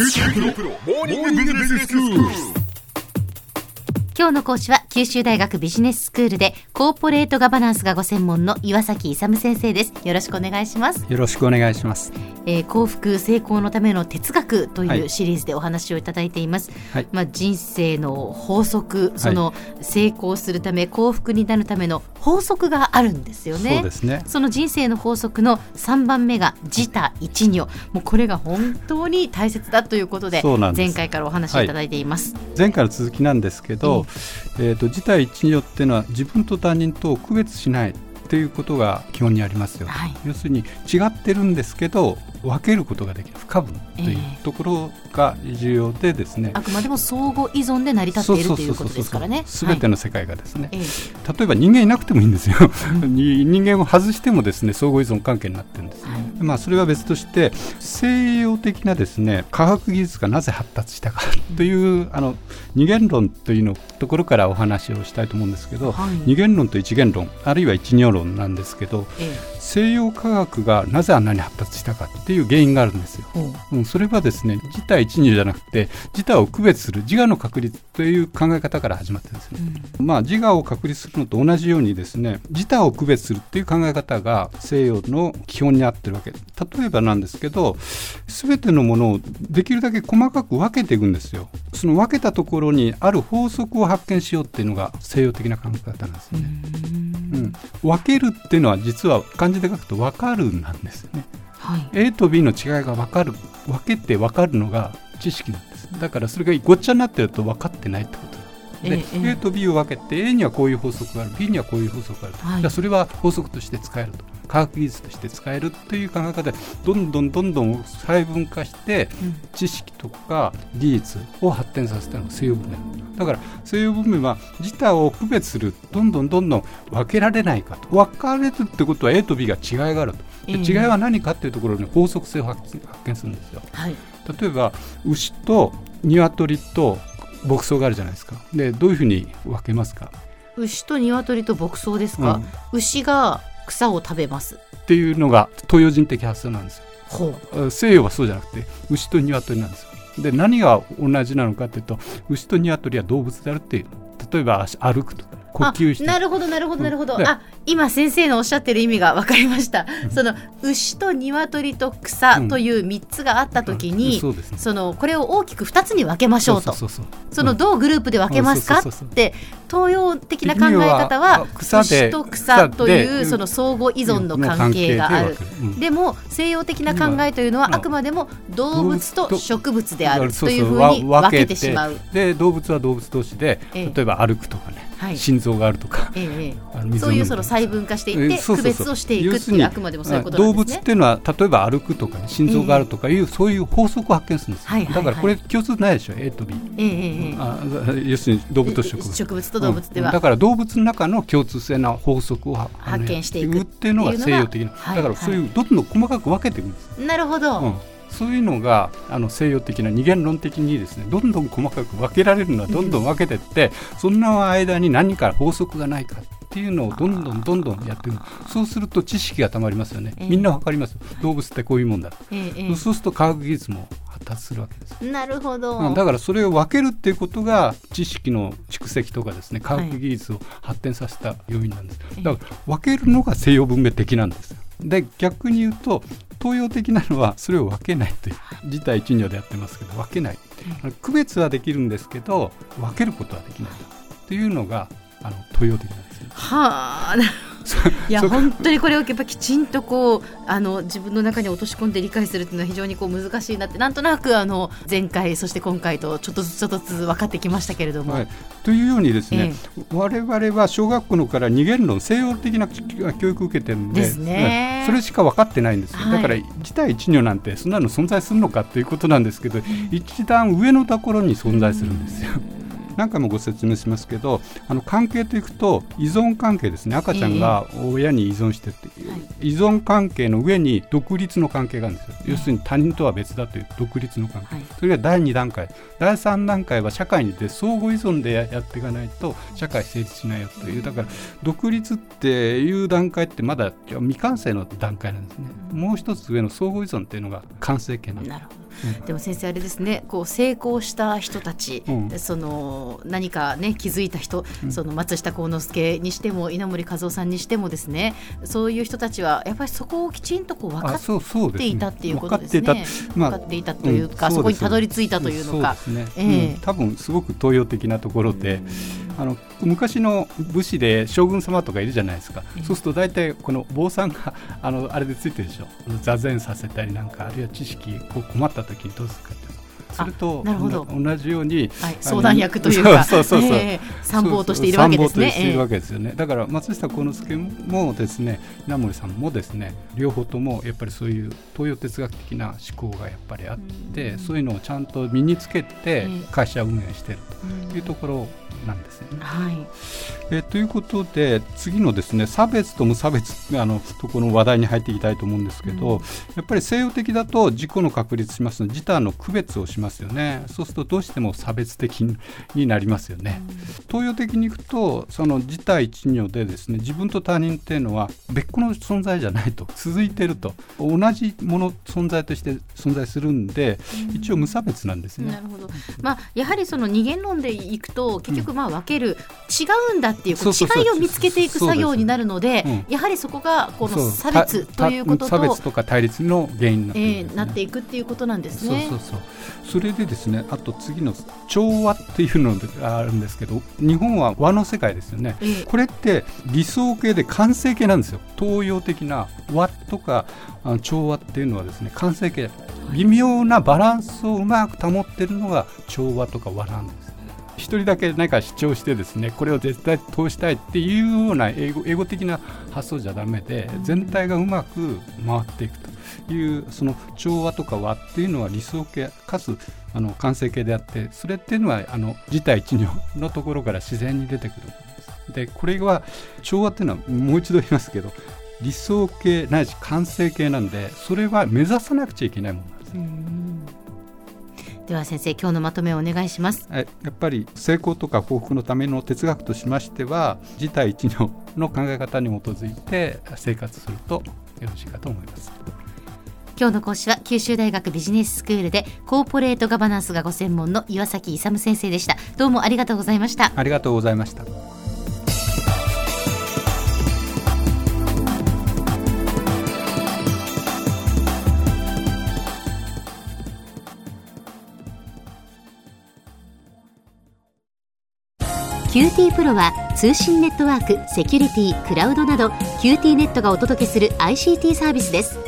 今日の講師は九州大学ビジネススクールでコーポレートガバナンスがご専門の岩崎勇先生です。よろしくお願いします、よろしくお願いします。えー幸福成功のための哲学とはい。いうシリーズでお話をいただいています、はい。まあ人生の法則その成功するため幸福になるための法則があるんですよね。そうですね。その人生の法則の3番目が自他一如。もうこれが本当に大切だということで前回からお話しい。ただいています、前回の続きなんですけど、えー、と自体一如っていうのは自分と他人とを区別しないっていうことが基本にありますよ、はい。要するに違ってるんですけど分けることができる。不可分というええところが重要でですね、あくまでも相互依存で成り立っているということですからね。すべての世界がですね、はい。え例えば人間いなくてもいいんですよ。に 人間を外してもですね相互依存関係になってるんです、はい。まあそれは別として西洋的なですね科学技術がなぜ発達したかというあの二元論というのところからお話をしたいと思うんですけど、はい。二元論と一元論あるいは一如論なんですけどええ。西洋科学がなぜあんなに発達したかっていう原因があるんですよ。う。うん、それはですね自体一如じゃなくて自他を区別する自我の確立という考え方から始まってるんですね。まあ、自我を確立するのと同じようにですね自他を区別するっていう考え方が西洋の基本にあってるわけ。で例えばなんですけど全てのものをできるだけ細かく分けていくんですよ。その分けたところにある法則を発見しようっていうのが西洋的な考え方なんですよね、うん、分けるっていうのは実は漢字で書くと分かるなんですよね。はい。A と B の違いが分かる。分けて分かるのが知識なんです。だからそれがごっちゃになってると分かってないってことで、ええ A と B を分けて A にはこういう法則がある。B にはこういう法則がある、はい。じゃあそれは法則として使えると。科学技術として使えるという考え方でどんどんどんどん細分化してうん。知識とか技術を発展させたのが西洋文明だから西洋文明は自他を区別するどんどんどんどん分けられないかと。分かれるってことは A と B が違いがあると。違いは何かっていうところに法則性を発発見するんですよ。はい。例えば牛と鶏と牧草があるじゃないですか。でどういうふうに分けますか？牛と鶏と牧草ですか、牛が草を食べます。っていうのが東洋人的発想なんですよ。ほう。あ西洋はそうじゃなくて牛と鶏なんですよで何が同じなのかっていうと牛と鶏は動物であるっていう例えば足歩くとか。呼吸して。あなるほどなるほどなるほど、であ今先生のおっしゃってる意味が分かりました、その牛と鶏と草という3つがあった時に、うん。そね。そのこれを大きく2つに分けましょうと。そのどうグループで分けますかって東洋的な考え方は牛と草というその相互依存の関係がある。でも西洋的な考えというのはうんあくまでも動物と植物であるというふうにわ分けて。しまう。で動物は動物同士でええ。例えば歩くとかね、はい心臓があるとかええそういうその細分化していって区別をしていくっていうあくまでもそういうことな動んですね。物っていうのは例えば歩くとか、ね、心臓があるとかいう、そういう法則を発見するんですよ、はいだからこれ共通ないでしょ A と B、えええ要するに動物と植物。植物と動物では、うん。だから動物の中の共通性の法則を発見していくっていうのが西洋的な、はいだからそういうどんどん細かく分けていくんです、なるほど、うんそういうのがあの西洋的な二元論的にですねどんどん細かく分けられるのはどんどん分けてって、そんな間に何か法則がないかっていうのをどんどんどんどんやっていくそうすると知識がたまりますよね、ええ。みんな分かります。動物ってこういうもんだ、えええそうすると科学技術も発達するわけです。えなるほど、うんだからそれを分けるっていうことが知識の蓄積とかですね科学技術を発展させた要因なんです、いだから分けるのが西洋文明的なんですよで逆に言うと東洋的なのはそれを分けないという自体一如でやってますけど分けない。区別はできるんですけど分けることはできないと。いうのがあの東洋的なんですね。はあなるいやそ本当にこれをやっぱきちんとこうあの自分の中に落とし込んで理解するっていうのは非常にこう難しいなってなんとなくあの前回そして今回とちょっとずつちょっとずつ分かってきましたけれども、はい、というようにですね、我々は小学校のから二元論西洋的な教育を受けてるんでですね。うんそれしか分かってないんですよ、はい。だから一対一如なんてそんなの存在するのかということなんですけど、一段上のところに存在するんですよ。何回もご説明しますけどあの関係といくと依存関係ですね。赤ちゃんが親に依存してって、依存関係の上に独立の関係があるんですよ、要するに他人とは別だという独立の関係、はい。それが第2段階。第3段階は社会に出相互依存でややっていかないと社会成立しないよという。だから独立っていう段階ってまだ未完成の段階なんですね。もう一つ上の相互依存っていうのが完成形なんですでも先生あれですねこう成功した人たち、うん、その何かね気づいた人、うん、その松下幸之助にしても稲森和夫さんにしてもですねそういう人たちはやっぱりそこをきちんとこう分かっていたっていうことですね。分かっていた,、まあ、分かっていたというか、そこにたどり着いたというのか。ね。えー多分すごく東洋的なところで。あの昔の武士で将軍様とかいるじゃないですか、そうすると大体この坊さんが あのあれでついてるでしょ。座禅させたりなんかあるいは知識こう困った時にどうするかってすると同じように、はい、相談役というか そうそうそう、えー、参謀としているわけですね。いるわけですよね。だから松下幸之助もですね稲森さんもですね両方ともやっぱりそういう東洋哲学的な思考がやっぱりあって、そういうのをちゃんと身につけて会社運営しているというところなんですよね。はい、えということで次のですね差別と無差別あのところの話題に入っていきたいと思うんですけど、うん、やっぱり西洋的だと自己の確立しますので自他の区別をしますよね。そうするとどうしても差別的になりますよね。うん、東洋的にいくとその自他一如でですね自分と他人っていうのは別個の存在じゃないと。続いてると。同じもの存在として存在するんで、うん、一応無差別なんですね。なるほど。まあやはりその二元論でいくと結局まあ分ける、違うんだっていう違いを見つけていく作業になるので、やはりそこがこの差別ということと差別とか対立の原因になって,、えー、なっていくっていうことなんですね。そうそうそうそれでですねあと次の調和っていうのがあるんですけど日本は和の世界ですよね、えー、これって理想形で完成形なんですよ。東洋的な和とか調和っていうのはですね完成形。微妙なバランスをうまく保っているのが調和とか和なんです。一人だけ何か主張してですねこれを絶対通したいっていうような英語英語的な発想じゃダメで全体がうまく回っていくというその調和とか和っていうのは理想形かつあの完成形であってそれっていうのはあの自体一如のところから自然に出てくるです。でこれは調和っていうのはもう一度言いますけど理想形ないし完成形なんでそれは目指さなくちゃいけないものなんです。では先生今日のまとめをお願いしますやっぱり成功とか幸福のための哲学としましては自体一如の考え方に基づいて生活するとよろしいかと思います今日の講師は九州大学ビジネススクールでコーポレートガバナンスがご専門の岩崎勇先生でした。どうもありがとうございました。ありがとうございました。QT プロは通信ネットワーク、セキュリティ、クラウドなど QT ネットがお届けする ICT サービスです